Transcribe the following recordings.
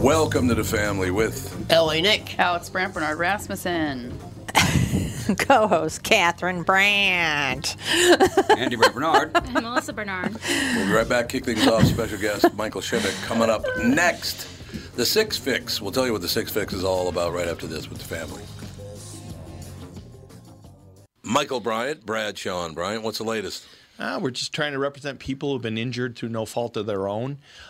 Welcome to the family with L.A. Nick. Alex Brant Bernard Rasmussen. co-host Catherine Brandt. Andy Brant Bernard. And Melissa Bernard. We'll be right back. Kick things off. Special guest Michael Shimmick coming up next. The Six Fix. We'll tell you what the Six Fix is all about right after this with the family. Michael Bryant, Bradshaw and Bryant. What's the latest? Uh, we're just trying to represent people who've been injured through no fault of their own.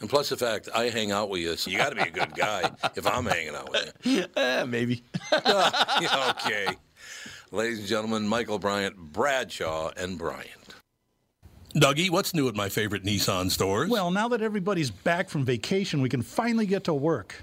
And plus the fact I hang out with you, so you got to be a good guy if I'm hanging out with you. Eh, maybe. okay. Ladies and gentlemen, Michael Bryant, Bradshaw, and Bryant. Dougie, what's new at my favorite Nissan stores? Well, now that everybody's back from vacation, we can finally get to work.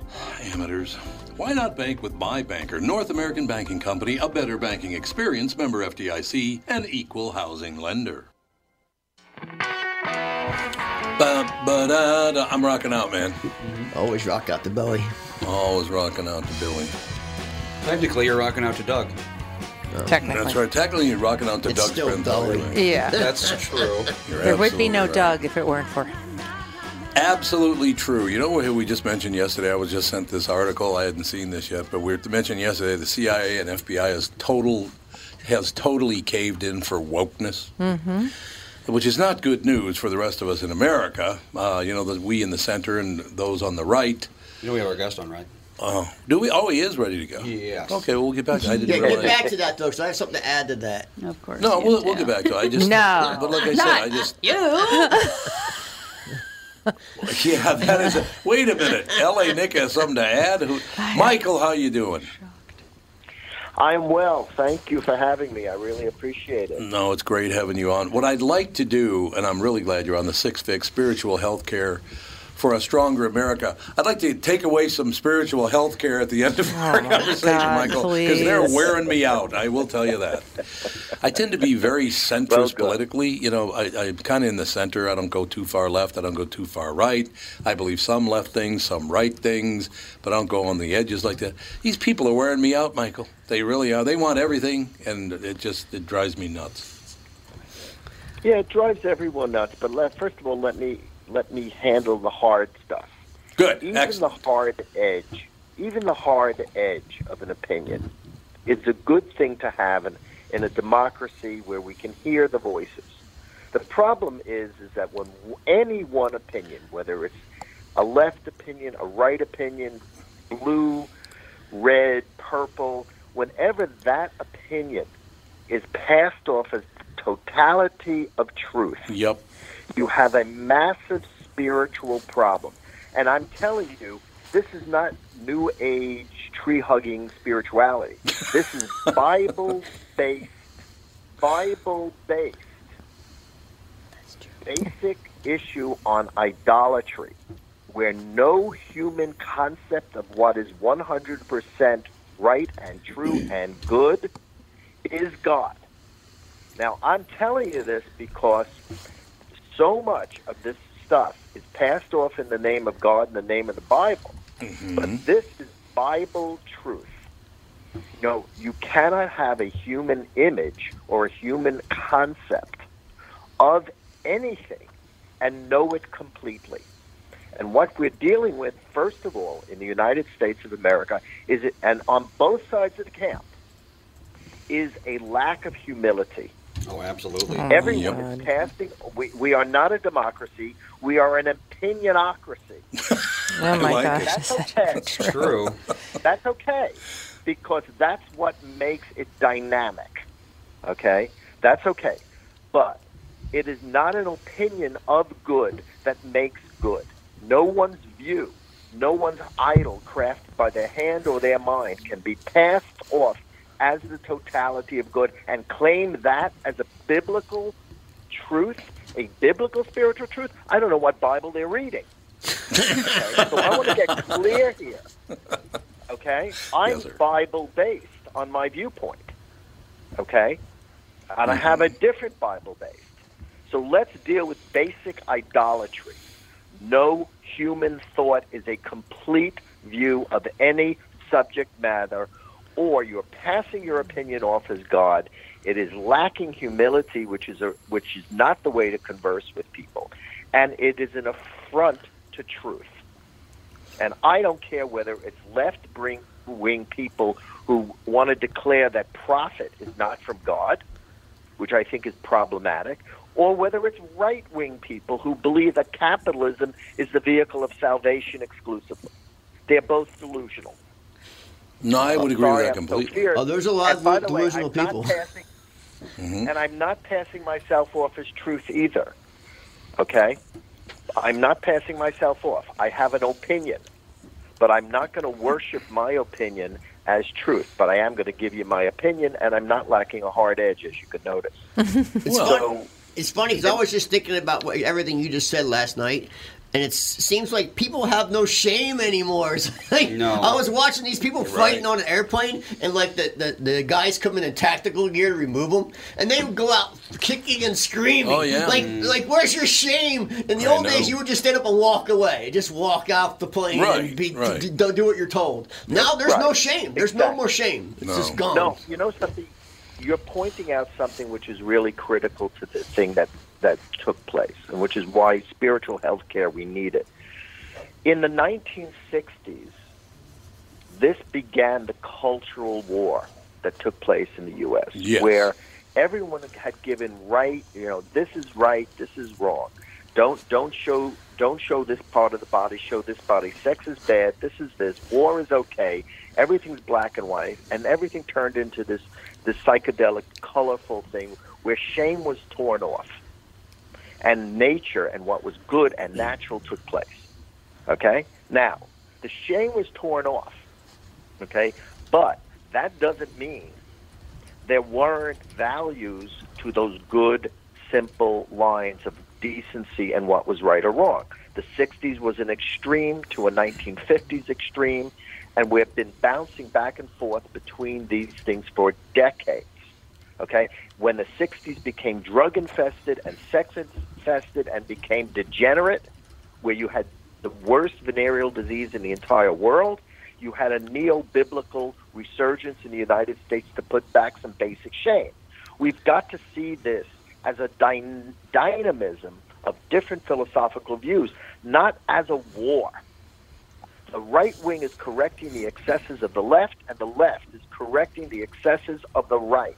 Amateurs. Why not bank with my banker, North American Banking Company, a better banking experience, member FDIC, and equal housing lender? Ba-ba-da-da. I'm rocking out, man. Always rock out the belly. Always rocking out to Billy. Technically, you're rocking out to Doug. Oh. Technically. That's right. Technically, you're rocking out to It's Doug still Sprinthal. Dolly. anyway. Yeah. That's true. You're There would be absolutely no right. Doug if it weren't for him. Absolutely true. You know who we just mentioned yesterday? I was just sent this article. I hadn't seen this yet, but we mentioned yesterday the CIA and FBI has total has totally caved in for wokeness, Mm-hmm. which is not good news for the rest of us in America. Uh, you know, the, we in the center and those on the right. You know we have our guest on, right? Oh, do we? Oh, he is ready to go. Yes. Okay, well, we'll get back. I didn't Yeah, get realize. back to that though, because I have something to add to that. Of course. No, we'll, we'll get back to it. I just No. But like I said, I just You. yeah. That is. A, wait a minute, L.A. Nick has something to add. Who, Michael, how you doing? I'm well. Thank you for having me. I really appreciate it. No, it's great having you on. What I'd like to do, and I'm really glad you're on the Six Fix Spiritual Health Care for a Stronger America. I'd like to take away some spiritual health care at the end of our Oh, conversation, God, Michael, because they're wearing me out. I will tell you that. I tend to be very centrist politically. You know, I, I'm kind of in the center. I don't go too far left. I don't go too far right. I believe some left things, some right things, but I don't go on the edges like that. These people are wearing me out, Michael. They really are. They want everything, and it just it drives me nuts. Yeah, it drives everyone nuts. But let, first of all, let me let me handle the hard stuff. Good. Even Excellent. the hard edge, even the hard edge of an opinion, is a good thing to have in, in a democracy where we can hear the voices. The problem is, is that when any one opinion, whether it's a left opinion, a right opinion, blue, red, purple, whenever that opinion is passed off as totality of truth, Yep. You have a massive spiritual problem. And I'm telling you, this is not new age tree hugging spirituality. This is Bible based, Bible based, basic issue on idolatry, where no human concept of what is 100% right and true and good is God. Now, I'm telling you this because so much of this stuff is passed off in the name of God in the name of the Bible. Mm-hmm. But this is Bible truth. No, you cannot have a human image or a human concept of anything and know it completely. And what we're dealing with, first of all, in the United States of America, is it, and on both sides of the camp, is a lack of humility. Oh, absolutely. Oh, Everyone is casting. We, we are not a democracy. We are an opinionocracy. Oh my like gosh. That's okay. True. That's okay because that's what makes it dynamic. Okay? That's okay. But it is not an opinion of good that makes good. No one's view, no one's idol crafted by their hand or their mind can be passed off as the totality of good and claim that as a biblical truth, a biblical spiritual truth. I don't know what Bible they're reading. Okay? So I want to get clear here. Okay? I'm Yes. Bible based on my viewpoint. Okay? And I have a mm-hmm. different Bible based. So let's deal with basic idolatry. No human thought is a complete view of any subject matter, or you're passing your opinion off as God. It is lacking humility, which is a, which is not the way to converse with people, and it is an affront to truth. And I don't care whether it's left wing people who want to declare that profit is not from God, which I think is problematic, or whether it's right wing people who believe that capitalism is the vehicle of salvation exclusively. They're both delusional. No, I would I'm agree with that I'm so completely. Oh, there's a lot And of by the way, delusional I'm people. passing- Mhm. and I'm not passing myself off as truth either. Okay? I'm not passing myself off. I have an opinion, but I'm not going to worship my opinion as truth. But I am going to give you my opinion, and I'm not lacking a hard edge, as you could notice. It's So- funny. It's funny because I was just thinking about what, everything you just said last night, and it seems like people have no shame anymore. It's like, No. I was watching these people You're fighting right. on an airplane, and like the, the, the guys come in in tactical gear to remove them, and they would go out kicking and screaming. Oh, yeah. Like, mm. like where's your shame? In the I old know. days, you would just stand up and walk away, just walk out the plane Right, and be, right. d- d- do what you're told. Now there's no shame. There's no more shame. It's No. just gone. No, you know something. you're pointing out something which is really critical to the thing that that took place, and which is why spiritual health care we need it. In the 1960s, this began the cultural war that took place in the U.S., Yes. where everyone had given right, you know, this is right, this is wrong. Don't don't show don't show this part of the body, show this body. Sex is bad. This is this. War is okay. Everything's black and white, and everything turned into this this psychedelic, colorful thing where shame was torn off, and nature and what was good and natural took place. Okay, now the shame was torn off. Okay, but that doesn't mean there weren't values to those good, simple lines of decency and what was right or wrong. The 60s was an extreme to a 1950s extreme, and we've been bouncing back and forth between these things for decades. Okay? When the 60s became drug infested and sex infested and became degenerate, where you had the worst venereal disease in the entire world, you had a neo biblical resurgence in the United States to put back some basic shame. We've got to see this as a dyn- dynamism of different philosophical views, not as a war. The right wing is correcting the excesses of the left, and the left is correcting the excesses of the right.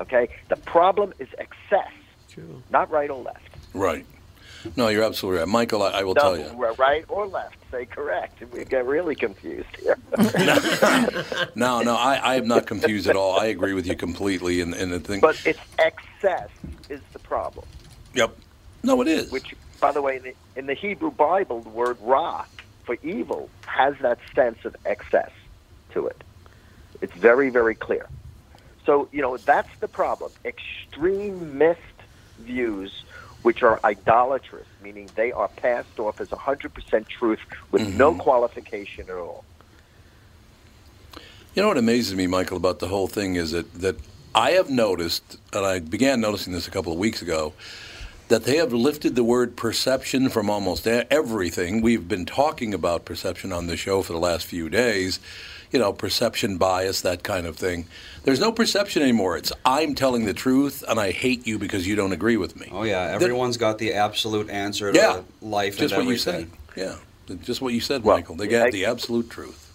Okay? The problem is excess, not right or left. Right. No, you're absolutely right. Michael, I, I will no, tell you. right or left. Say correct. We get really confused here. No, no, I, I am not confused at all. I agree with you completely. And, and the thing. but it's excess is the problem. Yep. No, it is. Which, by the way, in the, in the Hebrew Bible, the word ra for evil has that sense of excess to it. It's very, very clear. So, you know, that's the problem. Extremist views, which are idolatrous, meaning they are passed off as 100% truth with no mm-hmm. qualification at all. You know what amazes me, Michael, about the whole thing is that, that I have noticed, and I began noticing this a couple of weeks ago, that they have lifted the word perception from almost everything. We've been talking about perception on the show for the last few days, you know, perception bias, that kind of thing. There's no perception anymore. It's I'm telling the truth, and I hate you because you don't agree with me. Oh yeah, That- everyone's got the absolute answer to Yeah, life just and what you said. Yeah, just what you said, Michael. They got I- the absolute truth.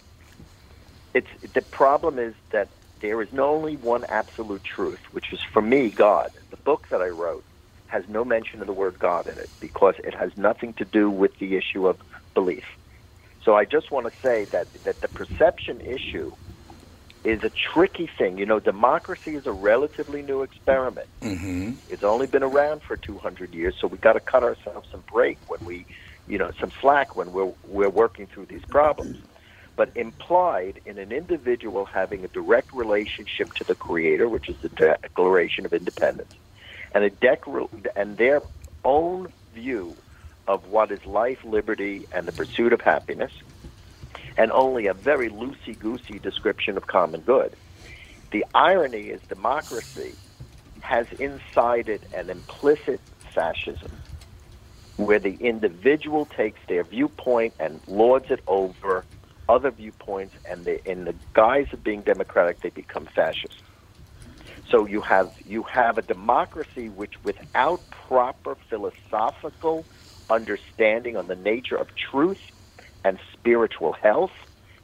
it's the problem is that there is not only one absolute truth, which is for me God. The book that I wrote has no mention of the word God in it because it has nothing to do with the issue of belief. So I just want to say that that the perception issue is a tricky thing. You know, democracy is a relatively new experiment. Mm-hmm. It's only been around for 200 years, so we got to cut ourselves some break when we, you know, some slack when we're we're working through these problems. But implied in an individual having a direct relationship to the Creator, which is the Declaration of Independence, and a dec- and their own view of what is life, liberty, and the pursuit of happiness, and only a very loosey goosey description of common good. The irony is democracy has inside it an implicit fascism where the individual takes their viewpoint and lords it over other viewpoints, and they, in the guise of being democratic, they become fascist. So you have you have a democracy which, without proper philosophical understanding on the nature of truth and spiritual health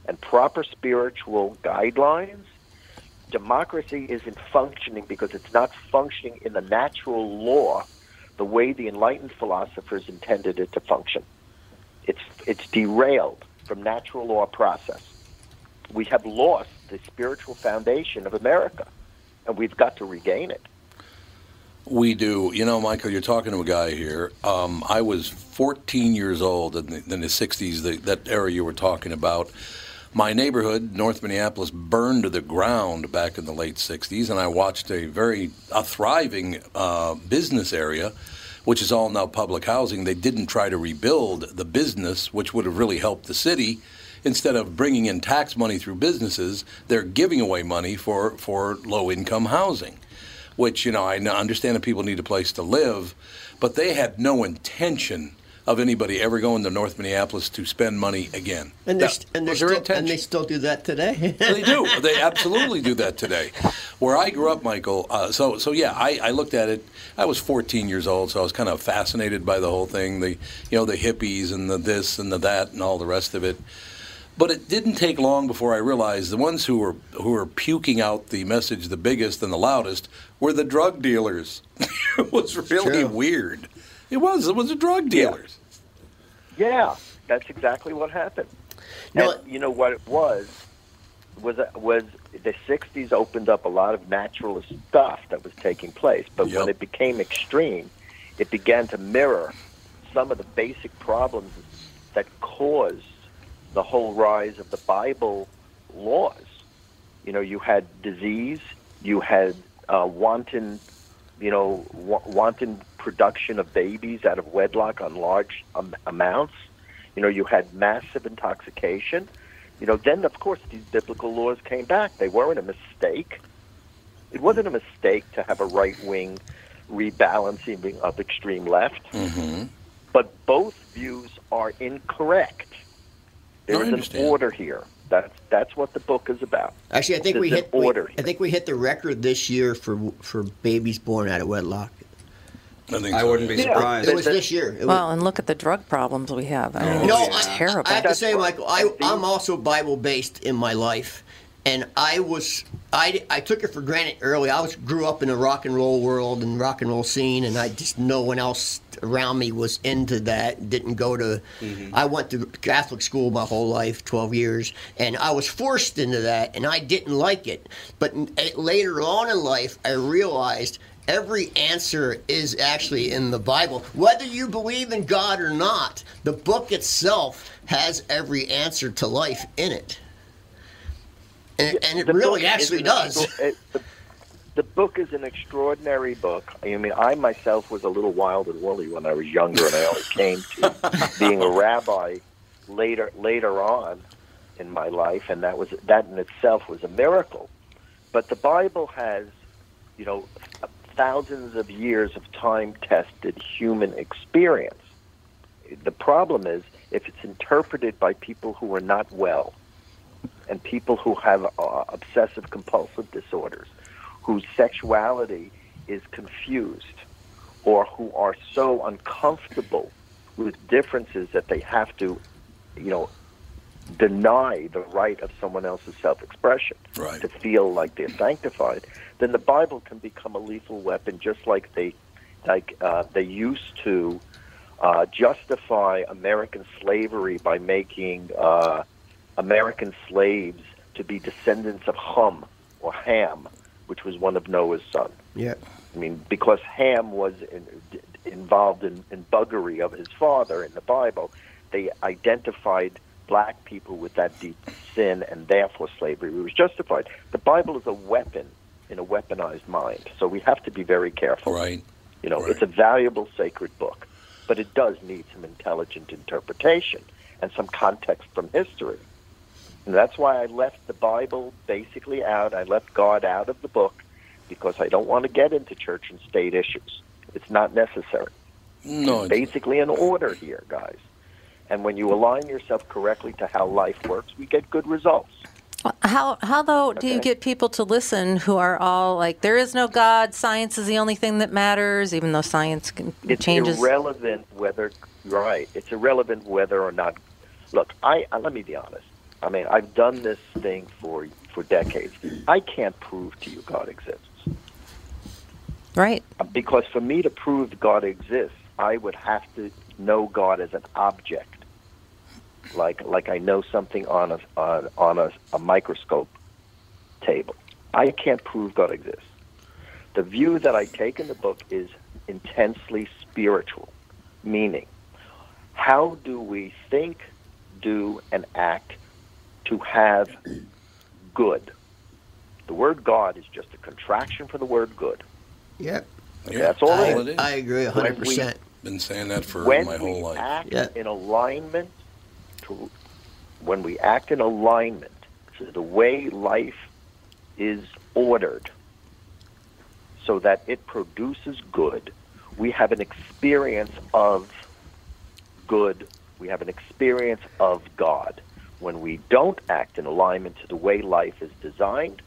and proper spiritual guidelines, democracy isn't functioning because it's not functioning in the natural law the way the enlightened philosophers intended it to function. It's it's derailed from natural law process. We have lost the spiritual foundation of America, and we've got to regain it. We do. You know, Michael, you're talking to a guy here. Um, I was 14 years old in the, in the 60s, the, that era you were talking about. My neighborhood, North Minneapolis, burned to the ground back in the late 60s, and I watched a very a thriving uh, business area, which is all now public housing. They didn't try to rebuild the business, which would have really helped the city. Instead of bringing in tax money through businesses, they're giving away money for, for low income housing which you know I understand that people need a place to live, but they had no intention of anybody ever going to North Minneapolis to spend money again. And, they're, That and, they're their still, and they still do that today. they do. They absolutely do that today. Where I grew up, Michael. Uh, so, so yeah, I, I looked at it. I was 14 years old, so I was kind of fascinated by the whole thing. The, you know, the hippies and the this and the that and all the rest of it. But it didn't take long before I realized the ones who were who were puking out the message the biggest and the loudest were the drug dealers. it was really True. weird. It was. It was the drug dealers. Yeah, that's exactly what happened. and you know what it was was was the '60s opened up a lot of naturalist stuff that was taking place, but when it became extreme, it began to mirror some of the basic problems that caused the whole rise of the Bible laws. You know, you had disease, you had uh, wanton, you know, wa- wanton production of babies out of wedlock on large um, amounts. You know, you had massive intoxication. You know, then of course these biblical laws came back. They weren't a mistake. It wasn't a mistake to have a right wing rebalancing of extreme left. Mm-hmm. But both views are incorrect. No, There is an order here. That's that's what the book is about. Actually, I think There's we an hit we- order. I think we hit the record this year for for babies born out of wedlock. I think I wouldn't be Yeah. surprised. It was this year. It Well, and look at the drug problems we have. I mean, no, it's I, terrible. I have to say, Michael, I, I'm also Bible based in my life, and I was I, I took it for granted early. I was grew up in a rock and roll world and rock and roll scene, and I just no one else around me was into that. Didn't go to. I went to Catholic school my whole life, 12 years, and I was forced into that, and I didn't like it. But eh, later on in life, I realized every answer is actually in the Bible. Whether you believe in God or not, the book itself has every answer to life in it. And, and it The really actually does. extra- it- the, the book is an extraordinary book. I mean, I myself was a little wild and woolly when I was younger, and I only came to being a rabbi later later on in my life, and that was that in itself was a miracle. But the Bible has, you know, thousands of years of time-tested human experience. The problem is if it's interpreted by people who are not well and people who have uh, obsessive compulsive disorders, whose sexuality is confused, or who are so uncomfortable with differences that they have to, you know, deny the right of someone else's self-expression to feel like they're sanctified, then the Bible can become a lethal weapon, just like they, like uh, they used to uh, justify American slavery by making uh, American slaves to be descendants of Ham or Ham, which was one of Noah's sons. Yeah. I mean, because Ham was in, involved in, in buggery of his father in the Bible, they identified black people with that deep sin, and therefore slavery was justified. The Bible is a weapon in a weaponized mind, so we have to be very careful. Right. You know, it's a valuable sacred book, but it does need some intelligent interpretation and some context from history. And that's why I left the Bible basically out. I left God out of the book because I don't want to get into church and state issues. It's not necessary. No, It's basically an order here, guys. And when you align yourself correctly to how life works, we get good results. How how though do you get people to listen who are all like there is no God, science is the only thing that matters, even though science can It's changes. irrelevant whether right. It's irrelevant whether or not. Look, I, I let me be honest. I mean, I've done this thing for for decades. I can't prove to you God exists. Right. Uh, because for me to prove God exists, I would have to know God as an object, like like I know something on a on, on a, a microscope table. I can't prove God exists. The view that I take in the book is intensely spiritual, meaning how do we think, do, and act to have good? The word God is just a contraction for the word good. Yep. Okay, that's all I, it is. I agree When we- 100%. Been saying that for when my we whole life. act in alignment to when we act in alignment to the way life is ordered so that it produces good we have an experience of good. We have an experience of God. When we don't act in alignment to the way life is designed,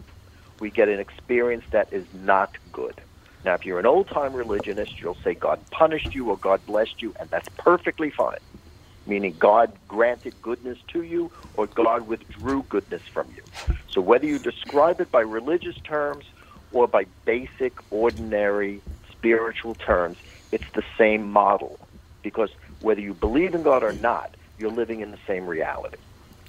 we get an experience that is not good. Now, if you're an old time religionist, you'll say God punished you or God blessed you, and that's perfectly fine. Meaning God granted goodness to you or God withdrew goodness from you. So whether you describe it by religious terms or by basic, ordinary, spiritual terms, it's the same model. Because whether you believe in God or not, you're living in the same reality.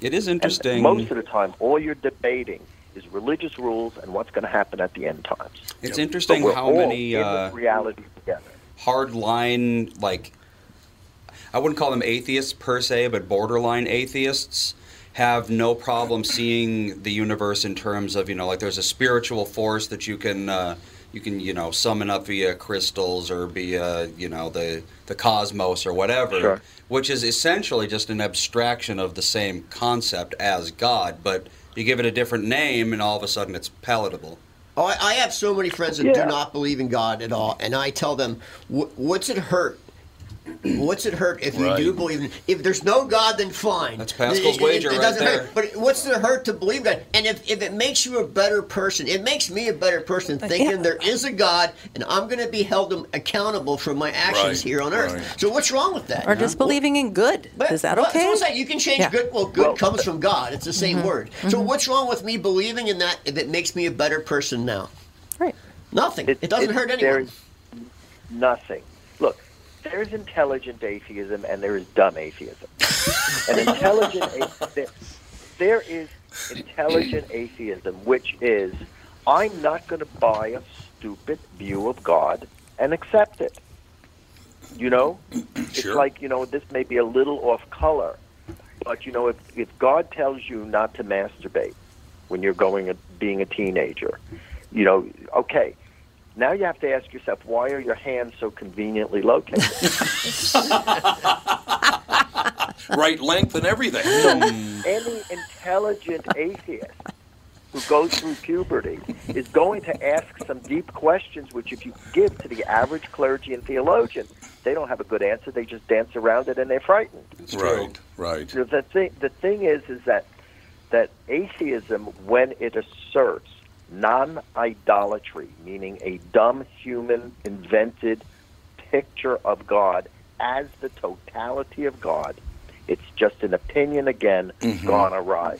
It is And interesting. most of the time, all you're debating is religious rules and what's going to happen at the end times. It's interesting But we're how all many in uh, this reality together. hard line, like, I wouldn't call them atheists per se, but borderline atheists have no problem seeing the universe in terms of, you know, like there's a spiritual force that you can. Uh, you can, you know, summon up via crystals or via, you know, the the cosmos or whatever, Sure. Which is essentially just an abstraction of the same concept as God, but you give it a different name, and all of a sudden it's palatable. Oh, I, I have so many friends that Yeah. do not believe in God at all, and I tell them, "Wh- "What's it hurt? What's it hurt if you Right. do believe in? If there's no God, then fine. That's Pascal's It- it- wager it right doesn't there. hurt. But what's the hurt to believe God? And if, if it makes you a better person, it makes me a better person thinking there is a God, and I'm going to be held accountable for my actions Right, here on earth. right. So what's wrong with that? Or just believing in good. Is that okay? that's what I'm. You can change Yeah. good. Well, good comes from God. It's the same Mhm. word. So Mhm. what's wrong with me believing in that if it makes me a better person now? Right. Nothing. It, doesn't hurt anyone. There's nothing. There's intelligent atheism and there is dumb atheism. and intelligent, a- there, is intelligent atheism, which is I'm not going to buy a stupid view of God and accept it. You know, it's Sure. like you know this may be a little off color, but you know if if God tells you not to masturbate when you're going a, being a teenager, you know, okay. Now you have to ask yourself, why are your hands so conveniently located? right length and everything. Any intelligent atheist who goes through puberty is going to ask some deep questions, which if you give to the average clergy and theologian, they don't have a good answer. They just dance around it and they're frightened. right, right. So the thing, the thing is, is that that atheism, when it asserts non-idolatry, meaning a dumb human invented picture of God as the totality of God, it's just an opinion again Mhm. gone awry.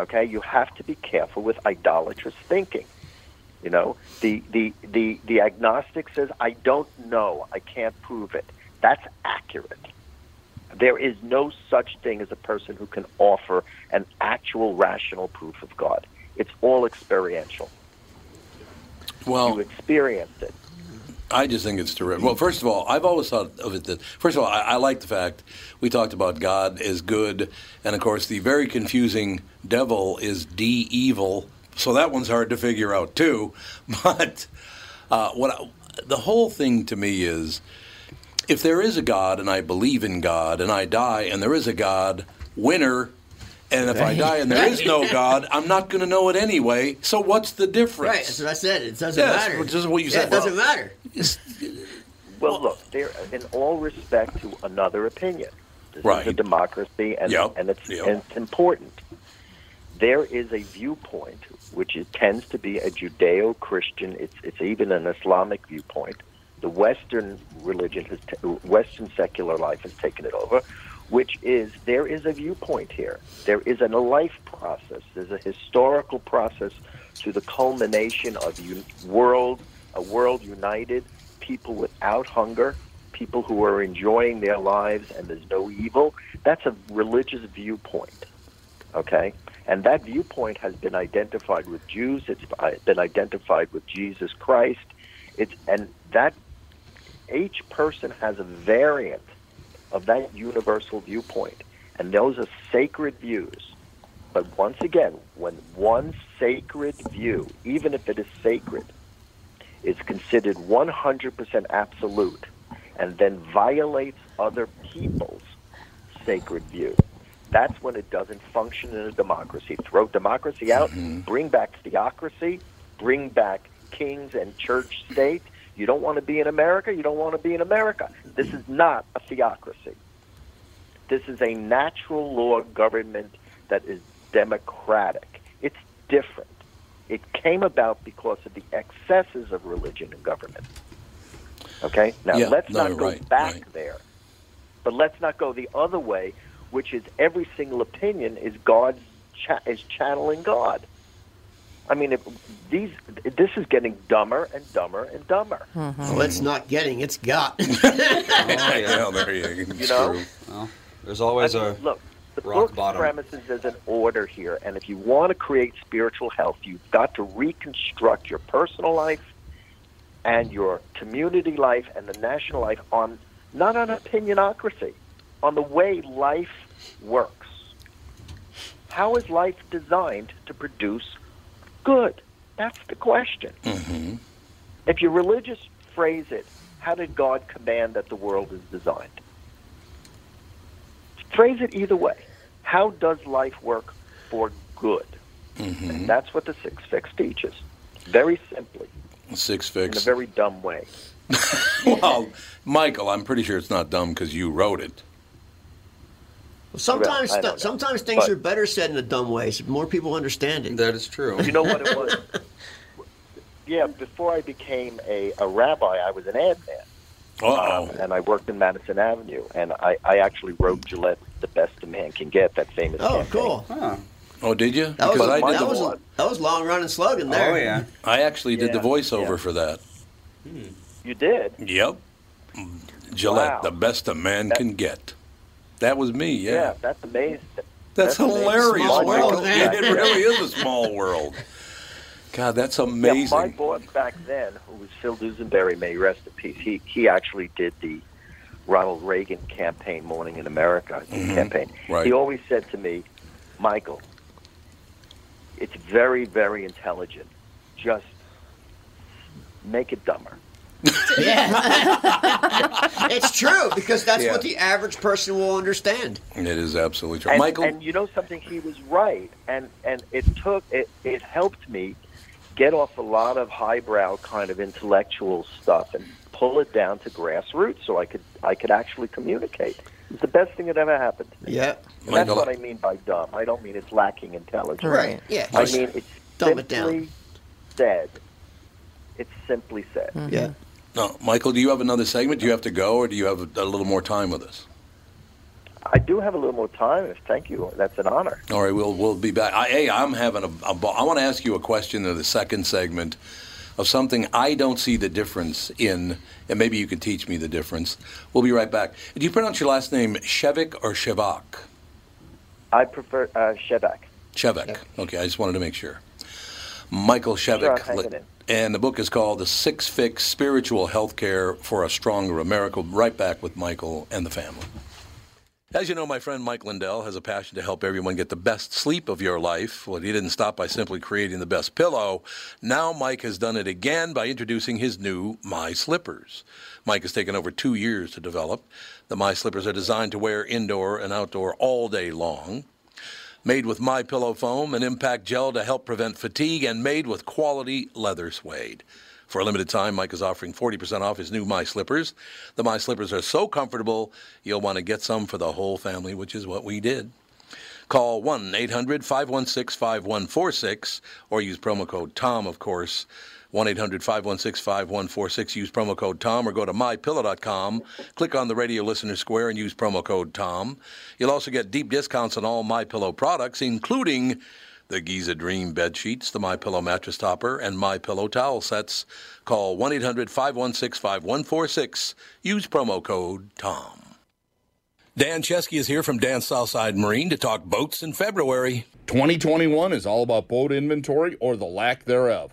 Okay, you have to be careful with idolatrous thinking. You know, the, the, the, the agnostic says, I don't know, I can't prove it. That's accurate. There is no such thing as a person who can offer an actual rational proof of God. It's all experiential. Well, you experienced it. I just think it's terrific. Well, first of all, I've always thought of it that, first of all, I, I like the fact we talked about God is good, and of course, the very confusing devil is D evil. So that one's hard to figure out too. But uh, what I, the whole thing to me is, if there is a God and I believe in God and I die and there is a God, winner. And if I die and there is no God, I'm not going to know it anyway. So what's the difference? Right, that's what I said. It doesn't Yes, matter. which is what you Yeah, said. It doesn't Well, matter. Well, look, there in all respect to another opinion. This Right. is a democracy, and Yep. and it's Yep. and it's important. There is a viewpoint which is, tends to be a Judeo-Christian. It's it's even an Islamic viewpoint. The Western religion has t- Western secular life has taken it over, which is there is a viewpoint here. There is a life process. There's a historical process to the culmination of un- world a world united, people without hunger, people who are enjoying their lives and there's no evil. That's a religious viewpoint. Okay? And that viewpoint has been identified with Jews, It's uh, been identified with Jesus Christ. It's and that each person has a variant of that universal viewpoint. And those are sacred views. But once again, when one sacred view, even if it is sacred, is considered 100% absolute and then violates other people's sacred view, that's when it doesn't function in a democracy. Throw democracy out, mm-hmm. bring back theocracy, bring back kings and church state. You don't want to be in America, you don't want to be in America. This is not a theocracy. This is a natural law government that is democratic. It's different. It came about because of the excesses of religion and government. Okay? Now, Yeah, let's no, not go right, back right. there. But let's not go the other way, which is every single opinion is God's cha- is channeling God. I mean, if these this is getting dumber and dumber and dumber. Mm-hmm. Well, it's not getting, it's got. Oh, yeah. Well, there you go. You know? Well, there's always I a mean, look. The rock book's bottom. premises is an order here, and if you want to create spiritual health, you've got to reconstruct your personal life and your community life and the national life on not on opinionocracy, on the way life works. How is life designed to produce good? That's the question. Mm-hmm. If you religious phrase it, how did God command that the world is designed? Phrase it either way. How does life work for good? Mm-hmm. And that's what the Six Fix teaches. Very simply, Six Fix. in a very dumb way. well, Michael, I'm pretty sure it's not dumb because you wrote it. Sometimes, Well, I don't know. sometimes things But- are better said in a dumb way, so more people understand it. That is true. You know what it was? yeah, before I became a, a rabbi, I was an ad man. Uh-oh. Um, and I worked in Madison Avenue, and I, I actually wrote Gillette, "The Best a Man Can Get," that famous. Oh, campaign. cool. Oh, did you? That was, I did that, the was a, that was long running slogan there. Oh yeah. I actually did the voiceover yeah. for that. You did. Yep. Gillette, Wow. the best a man can get. That was me, yeah. Yeah, that's amazing. That's, amazing. hilarious, Michael. It really is a small world. God, that's Yeah, my amazing. boss back then, who was Phil Dusenberry, may rest in peace, he he actually did the Ronald Reagan campaign, Morning in America Mhm. campaign. Right. He always said to me, Michael, it's very, very intelligent. Just make it dumber. Yeah. it's true because that's Yeah. what the average person will understand. It is absolutely true. And, Michael, and you know something, he was right, and and it took it it helped me get off a lot of highbrow kind of intellectual stuff and pull it down to grassroots, so I could I could actually communicate. It's the best thing that ever happened. to Yeah. And that's Michael- what I mean by dumb. I don't mean it's lacking intelligence. Right. Yeah. I mean it's dumb it down. simply said. It's simply said. Yeah. No, Michael, do you have another segment? Do you have to go, or do you have a, a little more time with us? I do have a little more time. Thank you, that's an honor. All right, we'll we'll be back. I, hey, I'm having a, a ball. I want to ask you a question in the second segment of something I don't see the difference in, and maybe you can teach me the difference. We'll be right back. Do you pronounce your last name Shevik or Shevak? I prefer uh, Shevak. Shevek. Okay, I just wanted to make sure. Michael Sure, Shevik. in. And the book is called The Six Fix Spiritual Healthcare for a Stronger America. Right back with Michael and the family. As you know, my friend Mike Lindell has a passion to help everyone get the best sleep of your life. Well, he didn't stop by simply creating the best pillow. Now, Mike has done it again by introducing his new My Slippers. Mike has taken over two years to develop. The My Slippers are designed to wear indoor and outdoor all day long. Made with My Pillow foam and impact gel to help prevent fatigue, and made with quality leather suede. For a limited time, Mike is offering 40% off his new My Slippers. The My Slippers are so comfortable, you'll want to get some for the whole family, which is what we did. Call 1 800 516 5146 or use promo code TOM, of course. 1 800 516 5146. Use promo code TOM or go to mypillow.com. Click on the radio listener square and use promo code TOM. You'll also get deep discounts on all My Pillow products, including the Giza Dream bed sheets, the My Pillow mattress topper, and My Pillow towel sets. Call 1 800 516 5146. Use promo code TOM. Dan Chesky is here from Dan Southside Marine to talk boats in February. 2021 is all about boat inventory or the lack thereof.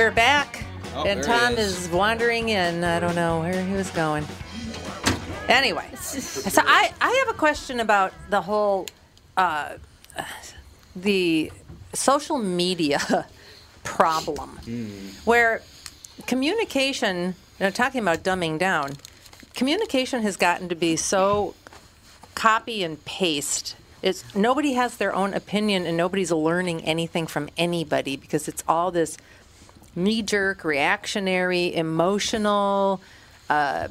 We're back, Oh, and Tom is. is. wandering in. I don't know where he was going. Anyway, so I, I have a question about the whole uh, the social media problem, where communication. You know, talking about dumbing down, communication has gotten to be so copy and paste. It's nobody has their own opinion and nobody's learning anything from anybody because it's all this knee-jerk, reactionary, emotional. Uh,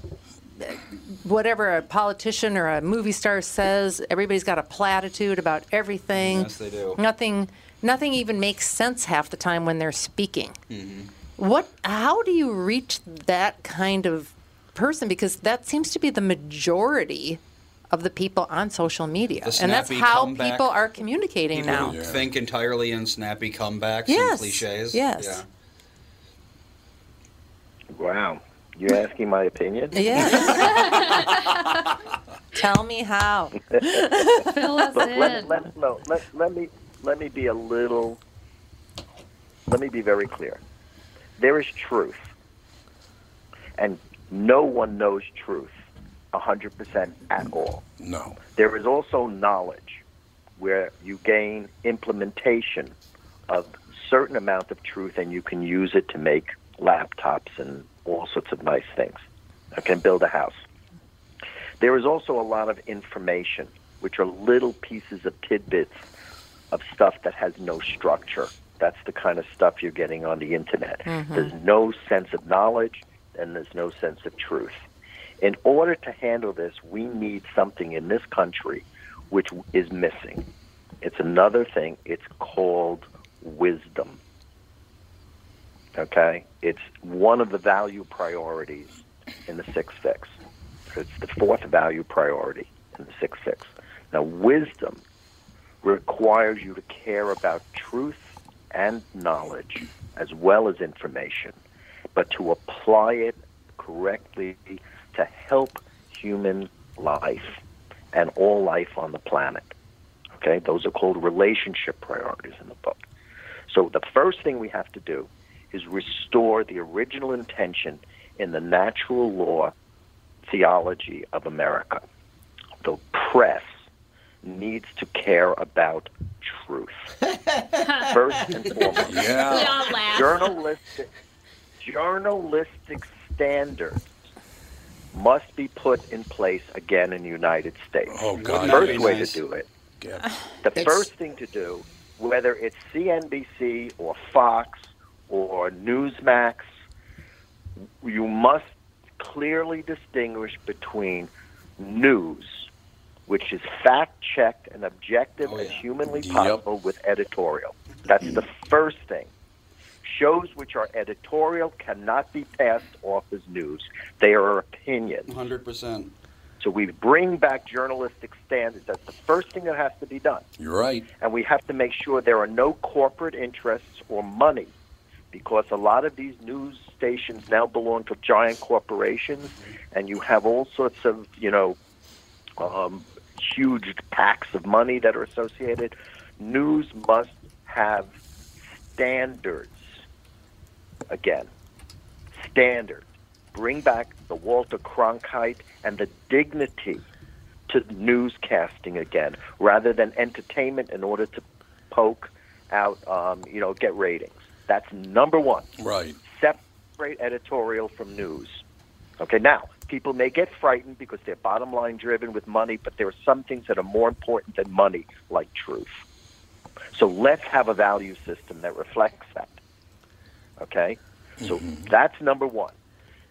whatever a politician or a movie star says, everybody's got a platitude about everything. Yes, they do. Nothing, nothing even makes sense half the time when they're speaking. Mm-hmm. What? How do you reach that kind of person? Because that seems to be the majority of the people on social media, and that's how comeback. people are communicating People now. think entirely in snappy comebacks Yes, and cliches. yes. Yeah. Wow. You're asking my opinion? Yes. Tell me how. Fill us But in. let, let, no, let, let me let me be a little. Let me be very clear. There is truth, and no one knows truth hundred percent at all. No. There is also knowledge, where you gain implementation of certain amount of truth, and you can use it to make laptops and all sorts of nice things. Okay, build a house. There is also a lot of information, which are little pieces of tidbits of stuff that has no structure. That's the kind of stuff you're getting on the internet. Mhm. There's no sense of knowledge and there's no sense of truth. In order to handle this, we need something in this country which is missing. It's another thing. It's called wisdom. Okay? It's one of the value priorities in the Six Fix. It's the fourth value priority in the Six Fix. Now, wisdom requires you to care about truth and knowledge as well as information, but to apply it correctly to help human life and all life on the planet. Okay, those are called relationship priorities in the book. So the first thing we have to do is restore the original intention in the natural law theology of America. The press needs to care about truth. First and foremost. Yeah. We all laugh. Journalistic, journalistic standards must be put in place again in the United States. Oh, God. The first way nice. to do it Yeah. the It's- first thing to do, whether it's CNBC or Fox or Newsmax, you must clearly distinguish between news, which is fact checked and objective as humanly possible, with editorial. That's the first thing. Shows which are editorial cannot be passed off as news. They are opinions. 100%. So we bring back journalistic standards. That's the first thing that has to be done. You're right. And we have to make sure there are no corporate interests or money because a lot of these news stations now belong to giant corporations and you have all sorts of, you know, um, huge packs of money that are associated. News must have standards. Again, standards. Bring back the Walter Cronkite and the dignity to newscasting again, rather than entertainment in order to poke out, um, you know, get ratings. That's number one. Right. Separate editorial from news. Okay, now people may get frightened because they're bottom line driven with money, but there are some things that are more important than money, like truth. So let's have a value system that reflects that. Okay? So mm-hmm. that's number one.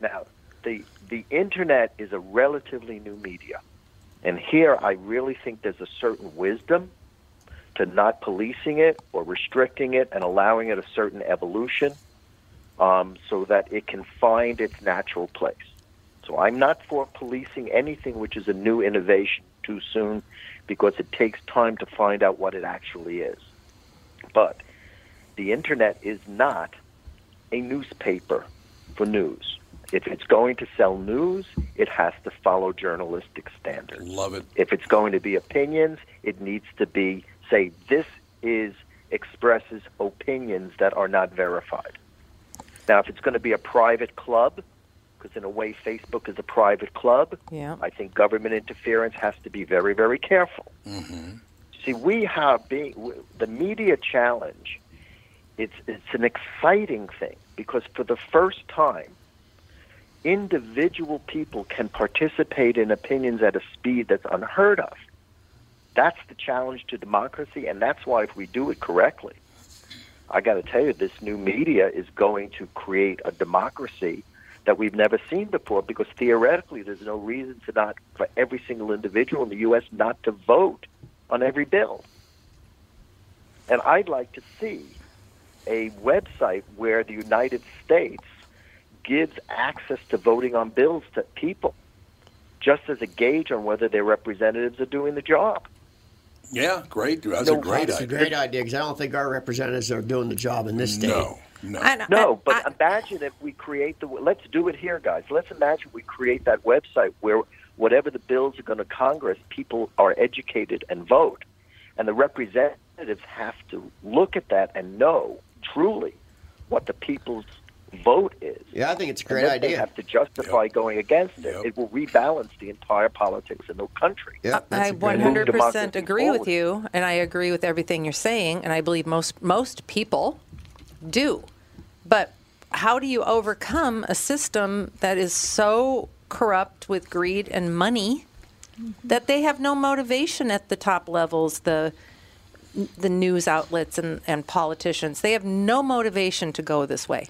Now, the the internet is a relatively new media. And here I really think there's a certain wisdom to not policing it or restricting it and allowing it a certain evolution um, so that it can find its natural place. So I'm not for policing anything which is a new innovation too soon because it takes time to find out what it actually is. But the internet is not a newspaper for news. If it's going to sell news, it has to follow journalistic standards. Love it. If it's going to be opinions, it needs to be say this is expresses opinions that are not verified. Now, if it's going to be a private club, because in a way Facebook is a private club, Yeah. I think government interference has to be very, very careful. Mm-hmm. See, we have being the media challenge. It's it's an exciting thing because for the first time, individual people can participate in opinions at a speed that's unheard of. That's the challenge to democracy, and that's why if we do it correctly, I got to tell you, this new media is going to create a democracy that we've never seen before. Because theoretically, there's no reason to not for every single individual in the U.S. not to vote on every bill. And I'd like to see a website where the United States gives access to voting on bills to people, just as a gauge on whether their representatives are doing the job. Yeah, great. That's No, a great That's idea. a great idea because I don't think our representatives are doing the job in this state. No, no. No, but imagine if we create the. Let's do it here, guys. Let's imagine we create that website where whatever the bills are going to Congress, people are educated and vote, and the representatives have to look at that and know truly what the people's vote is. Yeah, I think it's a And great then They idea. have to justify going against it. It will rebalance the entire politics in the country. Yeah, I 100% agree with you, and I agree with everything you're saying, and I believe most most people do. But how do you overcome a system that is so corrupt with greed and money that they have no motivation at the top levels, the the news outlets and, and politicians, they have no motivation to go this way.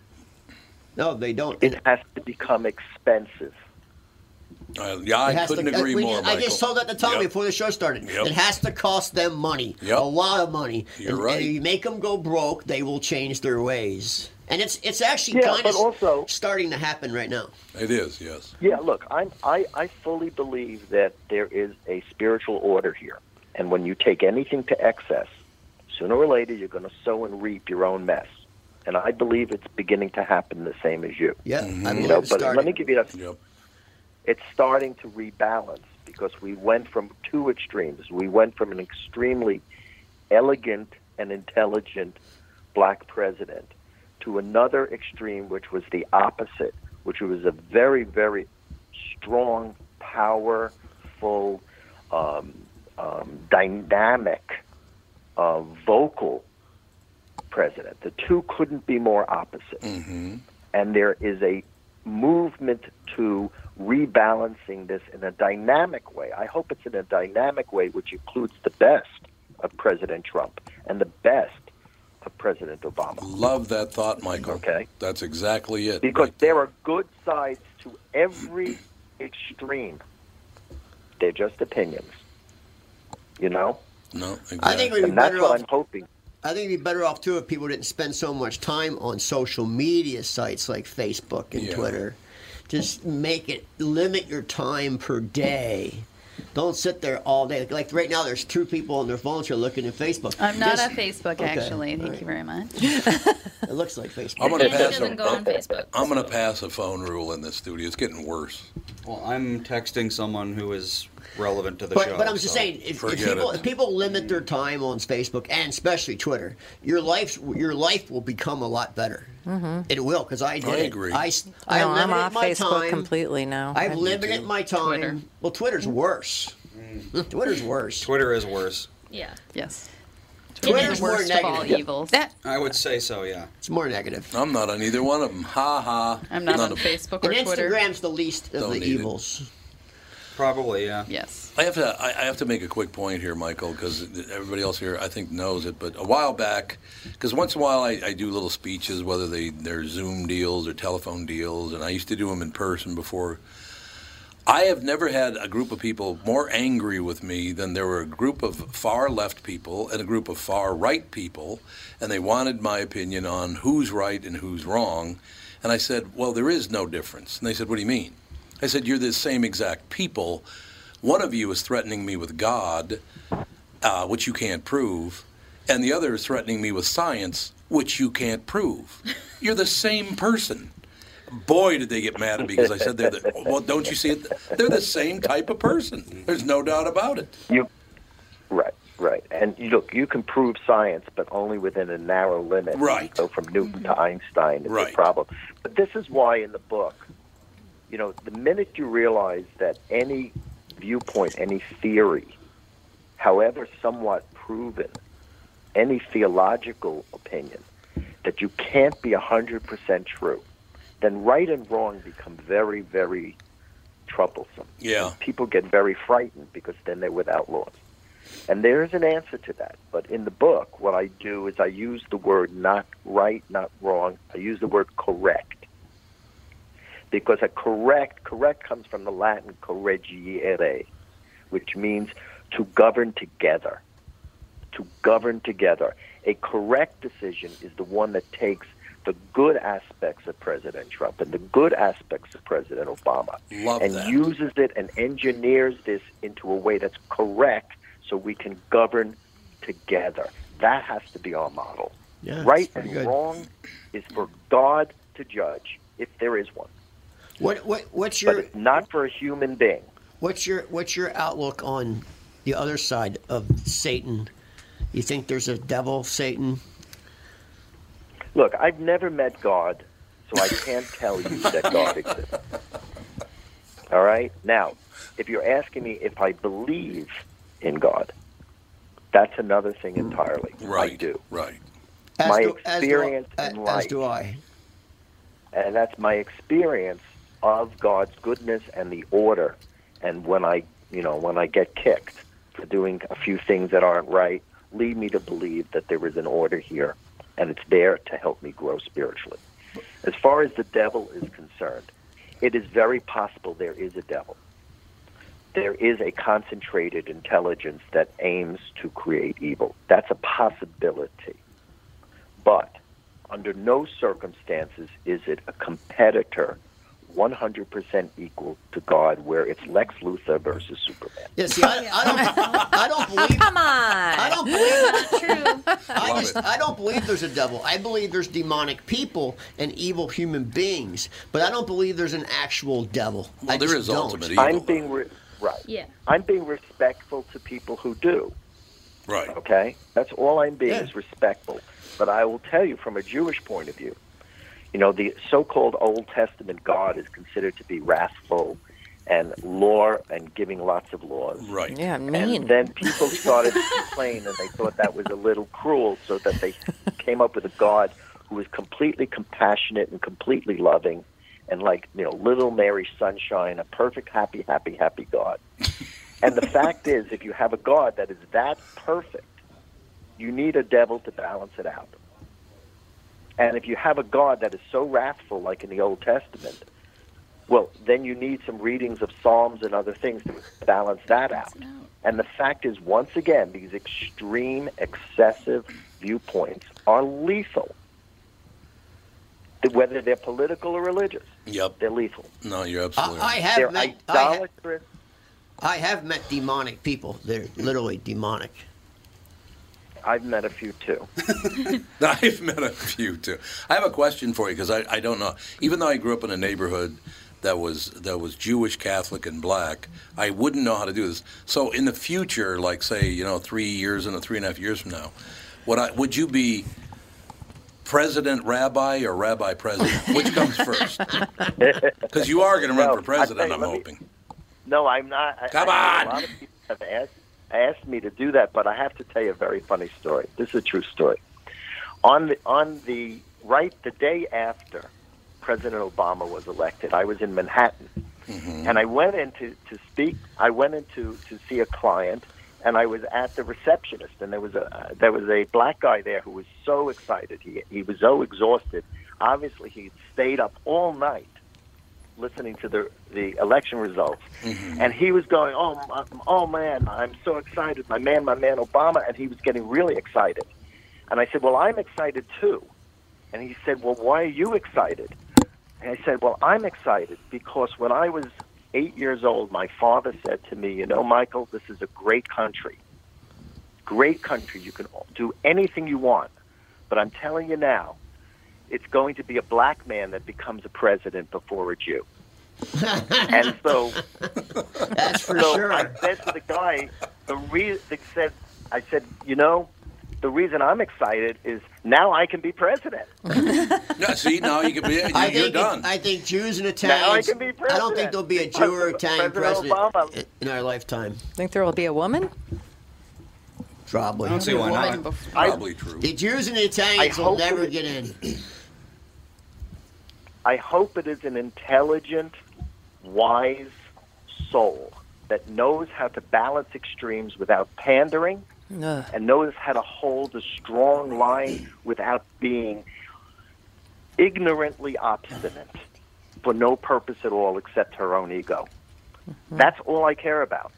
No, they don't. It has to become expensive. Uh, yeah, I couldn't to- agree we more, just- I just Michael. told that to Tommy Yep. before the show started. Yep. It has to cost them money, Yep. a lot of money. You're and, right. And if you make them go broke, they will change their ways. And it's it's actually Yeah, kind but of also- starting to happen right now. It is, yes. Yeah, look, I'm, I, I fully believe that there is a spiritual order here. And when you take anything to excess, sooner or later you're going to sow and reap your own mess. And I believe it's beginning to happen the same as you. Yeah, I You know, it's but let starting. me give you that. It's starting to rebalance because we went from two extremes. We went from an extremely elegant and intelligent black president to another extreme, which was the opposite, which was a very, very strong, powerful, um, um, dynamic, uh, vocal president. The two couldn't be more opposite. Mm-hmm. And there is a movement to rebalancing this in a dynamic way. I hope it's in a dynamic way, which includes the best of President Trump and the best of President Obama. Love that thought, Michael. Okay. That's exactly it. Because there are good sides to every extreme. They're just opinions. You know? No, exactly. I think we'd be and that's better what off. I'm hoping. I think it'd be better off too if people didn't spend so much time on social media sites like Facebook and Yeah. Twitter. Just make it limit your time per day. Don't sit there all day. Like right now, there's two people on their phones who are looking at Facebook. I'm not Just- at Facebook, Okay, actually. Thank all right. you very much. It looks like Facebook. I'm going to pass a, go on Facebook. I'm going to pass a phone rule in this studio. It's getting worse. Well, I'm texting someone who is relevant to the But, show. but I'm just so- saying, if, if people, if people limit their time on Facebook and especially Twitter, your life your life will become a lot better. Mhm. It will because I did. I it. agree. I, s- I No, I'm off my Facebook time. completely now. I've I- limited my time. Twitter. Well, Twitter's worse. Twitter's worse. Twitter is worse. Yeah. Yes. Twitter's more worst of all negative. evils. That I would say so, yeah. It's more negative. I'm not on either one of them. Ha ha. I'm not None on of 'em. Facebook And or Twitter. Instagram's the least of Don't the evils. it. Evils. Probably, yeah. Yes. I have to. I I have to make a quick point here, Michael, because everybody else here, I think, knows it. But a while back, because once in a while I, I do little speeches, whether they they're Zoom deals or telephone deals, and I used to do them in person before. I have never had a group of people more angry with me than there were a group of far left people and a group of far right people, and they wanted my opinion on who's right and who's wrong. And I said, well, there is no difference. And they said, what do you mean? I said, you're the same exact people. One of you is threatening me with God, uh, which you can't prove, and the other is threatening me with science, which you can't prove. You're the same person. Boy, did they get mad at me because I said they're the. Well, don't you see it? They're the same type of person. There's no doubt about it. You, right, right. And you look, you can prove science, but only within a narrow limit. Right. So from Newton to Einstein is Right. the problem. But this is why in the book, you know, the minute you realize that any viewpoint, any theory, however somewhat proven, any theological opinion, that you can't be 100% true, then right and wrong become very, very troublesome. Yeah. People get very frightened because then they're without laws. And there is an answer to that. But in the book, what I do is I use the word not right, not wrong. I use the word correct. Because a correct, correct comes from the Latin corregere, which means to govern together. To govern together. A correct decision is the one that takes the good aspects of President Trump and the good aspects of President Obama Love and that. uses it and engineers this into a way that's correct so we can govern together. That has to be our model. Yeah, right and good. wrong is for God to judge, if there is one. What what what's your it's not for a human being. what's your what's your outlook on the other side of Satan? You think there's a devil, Satan? Look, I've never met God, so I can't tell you that God exists. All right? Now, if you're asking me if I believe in God, that's another thing hmm. entirely. I do. Right. As my do- as do- experience as- in as do I. and that's my experience of God's goodness and the order. And when I, you know, when I get kicked for doing a few things that aren't right, lead me to believe that there is an order here, and it's there to help me grow spiritually. As far as the devil is concerned, it is very possible there is a devil. There is a concentrated intelligence that aims to create evil. That's a possibility. But under no circumstances is it a competitor 100% equal to God, where it's Lex Luthor versus Superman. Yeah, see, I, I don't, I don't believe. Come on. I don't believe. True. I Love just, it. I don't believe there's a devil. I believe there's demonic people and evil human beings, but I don't believe there's an actual devil. Well, I there just is don't. ultimate evil. I'm being re- right. Yeah. I'm being respectful to people who do. Right. Okay, that's all I'm being Yeah. is respectful. But I will tell you, from a Jewish point of view, you know, the so-called Old Testament God is considered to be wrathful and law and giving lots of laws. Right. Yeah, mean. And then people started to complain, and they thought that was a little cruel, so that they came up with a God who was completely compassionate and completely loving, and like you know, little Mary Sunshine, a perfect, happy, happy, happy God. And the fact is, if you have a God that is that perfect, you need a devil to balance it out. And if you have a God that is so wrathful, like in the Old Testament, well, then you need some readings of Psalms and other things to balance that out. And the fact is, once again, these extreme, excessive viewpoints are lethal. Whether they're political or religious, Yep. they're lethal. No, you're absolutely I, I right. have They're met. I, ha- I have met demonic people. They're literally demonic. I've met a few too. I've met a few too. I have a question for you because I, I don't know. Even though I grew up in a neighborhood that was that was Jewish, Catholic, and black, I wouldn't know how to do this. So in the future, like say you know three years and three and a half years from now, would I would you be president rabbi or rabbi president? Which comes first? Because you are going to run No, for president, I tell you, I'm let me- hoping. No, I'm not. Come I- on. A lot of people have asked asked me to do that, but I have to tell you a very funny story. This is a true story. On the on the right the day after President Obama was elected, I was in Manhattan, and I went in to, to speak. I went in to, to see a client, and I was at the receptionist, and there was a uh, there was a black guy there who was so excited. He he was so exhausted. Obviously, he stayed up all night listening to the the election results, mm-hmm. and he was going, "Oh, m- uh, oh man, I'm so excited! My man, my man, Obama!" And he was getting really excited. And I said, "Well, I'm excited too." And he said, "Well, why are you excited?" And I said, "Well, I'm excited because when I was eight years old, my father said to me, "You know, Michael, this is a great country. Great country. You can do anything you want, but I'm telling you now." It's going to be a black man that becomes a president before a Jew. and so That's for so sure. I said to the guy, the re- they said, I said, you know, the reason I'm excited is now I can be president. Yeah, see, now you can be. I You're think done. I think Jews and Now I Italians. can be president. I don't think there'll be a Jew or Italian President president Obama. in our lifetime. Think there will be a woman? Probably. I don't see why not. Probably true. The Jews and the Italians I will never it- get in. I hope it is an intelligent, wise soul that knows how to balance extremes without pandering Ugh. and knows how to hold a strong line without being ignorantly obstinate for no purpose at all except her own ego. Mm-hmm. That's all I care about.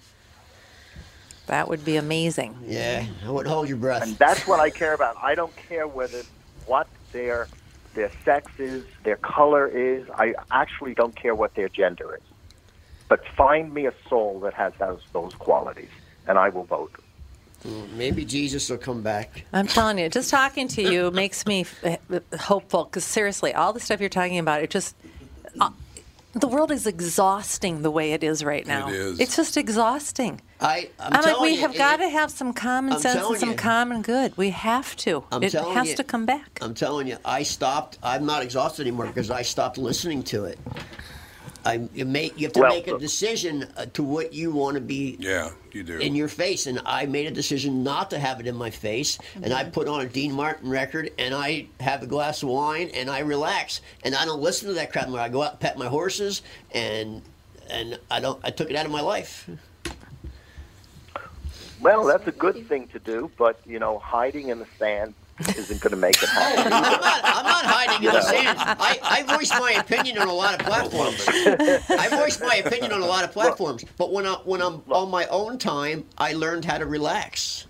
That would be amazing. Yeah, I wouldn't hold your breath. And that's what I care about. I don't care whether what their their sex is, their color is. I actually don't care what their gender is. But find me a soul that has those those qualities, and I will vote. Maybe Jesus will come back. I'm telling you, just talking to you makes me f- hopeful. Because seriously, all the stuff you're talking about, it just uh, the world is exhausting the way it is right now. It is. It's just exhausting. I, I'm, I'm, like, we you, have got to have some common I'm sense and some you. common good. We have to. I'm it telling has you. to come back. I'm telling you, I stopped. I'm not exhausted anymore because I stopped listening to it. I you make you have to Well, make a decision uh, to what you want to be Yeah, you do. in your face, and I made a decision not to have it in my face, and I put on a Dean Martin record, and I have a glass of wine, and I relax, and I don't listen to that crap. I go out and pet my horses, and and I don't. I took it out of my life. Well, that's a good thing to do, but you know, hiding in the sand isn't going to make it happen. I'm not, I'm not hiding in the Yeah. sand. I, I voice my opinion on a lot of platforms. I voice my opinion on a lot of platforms. But when I when I'm on my own time, I learned how to relax.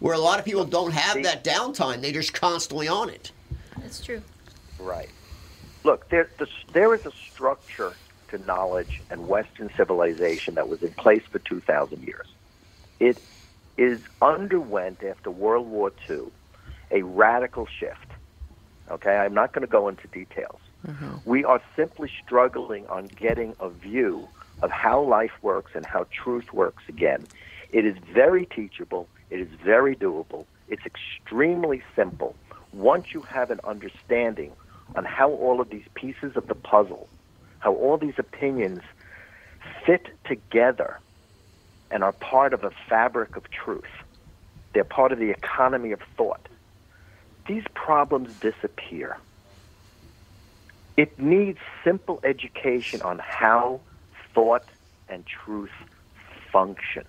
Where a lot of people don't have that downtime, they're just constantly on it. That's true. Right. Look, there, the, there is a structure to knowledge and Western civilization that was in place for 2,000 years. It is underwent after World War II a radical shift. Okay, I'm not going to go into details. Mm-hmm. We are simply struggling on getting a view of how life works and how truth works again. It is very teachable. It is very doable. It's extremely simple. Once you have an understanding on how all of these pieces of the puzzle, how all these opinions fit together and are part of a fabric of truth, they're part of the economy of thought, these problems disappear. It needs simple education on how thought and truth function.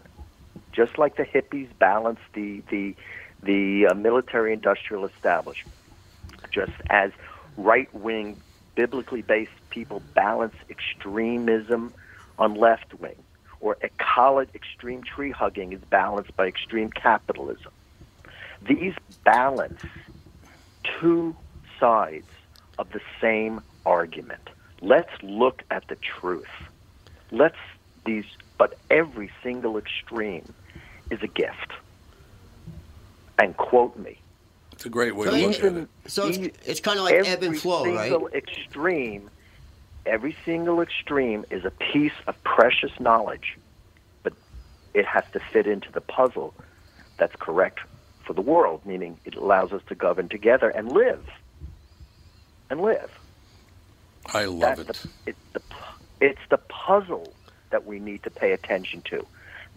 Just like the hippies balanced the the the uh, military-industrial establishment, just as right-wing, biblically based people balance extremism on left wing, or ecology, extreme tree hugging is balanced by extreme capitalism. These balance two sides of the same argument. Let's look at the truth. Let's these, but every single extreme is a gift. And quote me. It's a great way So, to look at it. so it's, it's kind of like ebb and flow, right? Every single extreme, every single extreme is a piece of precious knowledge, but it has to fit into the puzzle that's correct for the world, meaning it allows us to govern together and live. And live. I love That's it. The, it's, the, it's the puzzle that we need to pay attention to.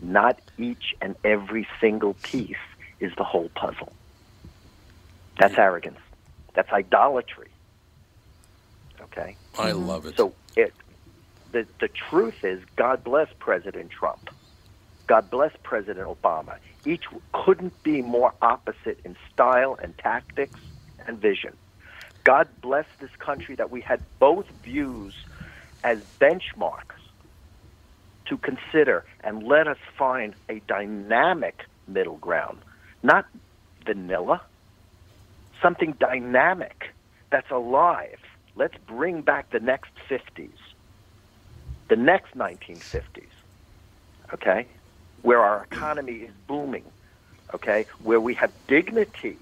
Not each and every single piece is the whole puzzle. That's arrogance. That's idolatry. Okay? I love it. So it the the truth is God bless President Trump. God bless President Obama. Each couldn't be more opposite in style and tactics and vision. God bless this country that we had both views as benchmarks to consider and let us find a dynamic middle ground, not vanilla, something dynamic that's alive. Let's bring back the next 50s, the next 1950s, okay, where our economy is booming, okay, where we have dignity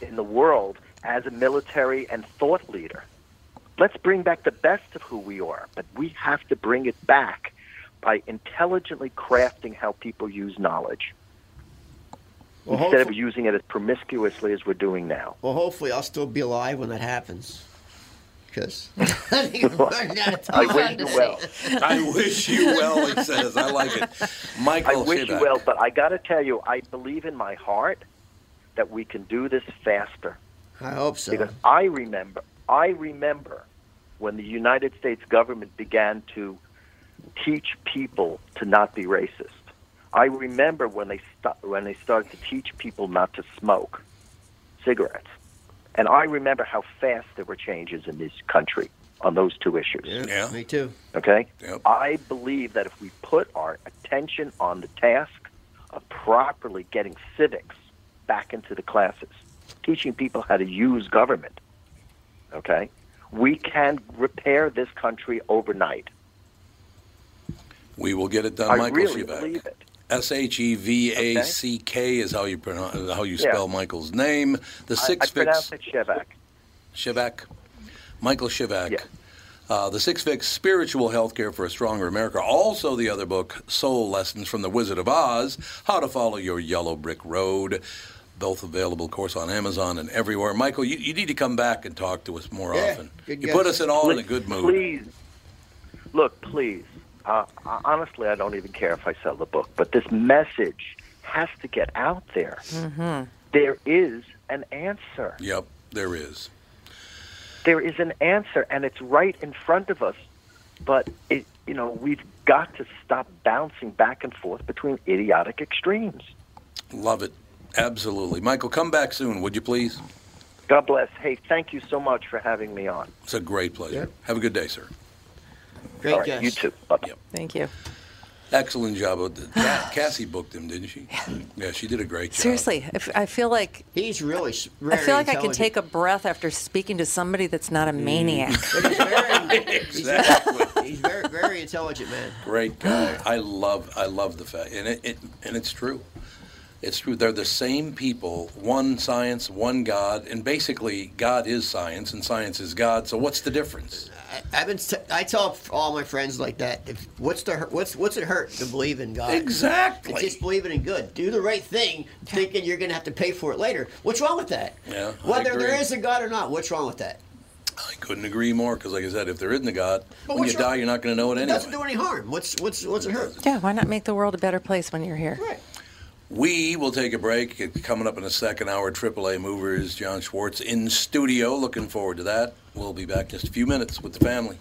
in the world as a military and thought leader. Let's bring back the best of who we are, but we have to bring it back by intelligently crafting how people use knowledge Well, instead of using it as promiscuously as we're doing now. Well, hopefully, I'll still be alive when that happens. Because I think I'm running out of I time. wish you well. I wish you well, he says. I like it. Michael I wish you well, but I got to tell you, I believe in my heart that we can do this faster. I hope so. Because I remember, I remember when the United States government began to teach people to not be racist. I remember when they st- when they started to teach people not to smoke cigarettes, and I remember how fast there were changes in this country on those two issues. Yeah, me too. Okay? Yep. I believe that if we put our attention on the task of properly getting civics back into the classes, teaching people how to use government, okay, we can repair this country overnight. We will get it done, I Michael really Shibak. believe it. S H E V A C K is how you pronounce how you Yeah. spell Michael's name. The I, six I fix pronounce it Shevack. Shivak, Michael Shivak. Uh, the Six Fix Spiritual Healthcare for a Stronger America. Also, the other book, Soul Lessons from the Wizard of Oz How to Follow Your Yellow Brick Road. Both available, of course, on Amazon and everywhere. Michael, you, you need to come back and talk to us more Yeah, often. good You guess. put us in all in a good mood. Please, look, please. Uh, honestly, I don't even care if I sell the book, but this message has to get out there. Mm-hmm. There is an answer. Yep, there is. There is an answer, and it's right in front of us. But it, you know, we've got to stop bouncing back and forth between idiotic extremes. Love it. Absolutely. Michael, come back soon, would you please? God bless. Hey, thank you so much for having me on. It's a great pleasure. Have a good day, sir. Great All right, guess. You too. Bye-bye. Thank you. Excellent job. of- Ca- Cassie booked him, didn't she? Yeah, she did a great job. Seriously, I feel like he's really. I feel like I can take a breath after speaking to somebody that's not a Mm. maniac. exactly. He's very, very intelligent man. Great guy. I love I love the fact and it, it and it's true. It's true. They're the same people, one science, one God, and basically God is science and science is God. So what's the difference? I, I've been. T- I tell all my friends like that. If, what's the hurt- what's what's it hurt to believe in God? Exactly. It's just believing in good. Do the right thing, thinking you're going to have to pay for it later. What's wrong with that? Yeah. Whether there is a God or not, what's wrong with that? I couldn't agree more because, like I said, if there isn't a God, But when you wrong- die, you're not going to know it It anyway. doesn't do any harm. What's what's what's it hurt? Yeah, why not make the world a better place when you're here? Right. We will take a break. It's coming up in the second hour. AAA Movers, John Schwartz in studio. Looking forward to that. We'll be back in just a few minutes with the family.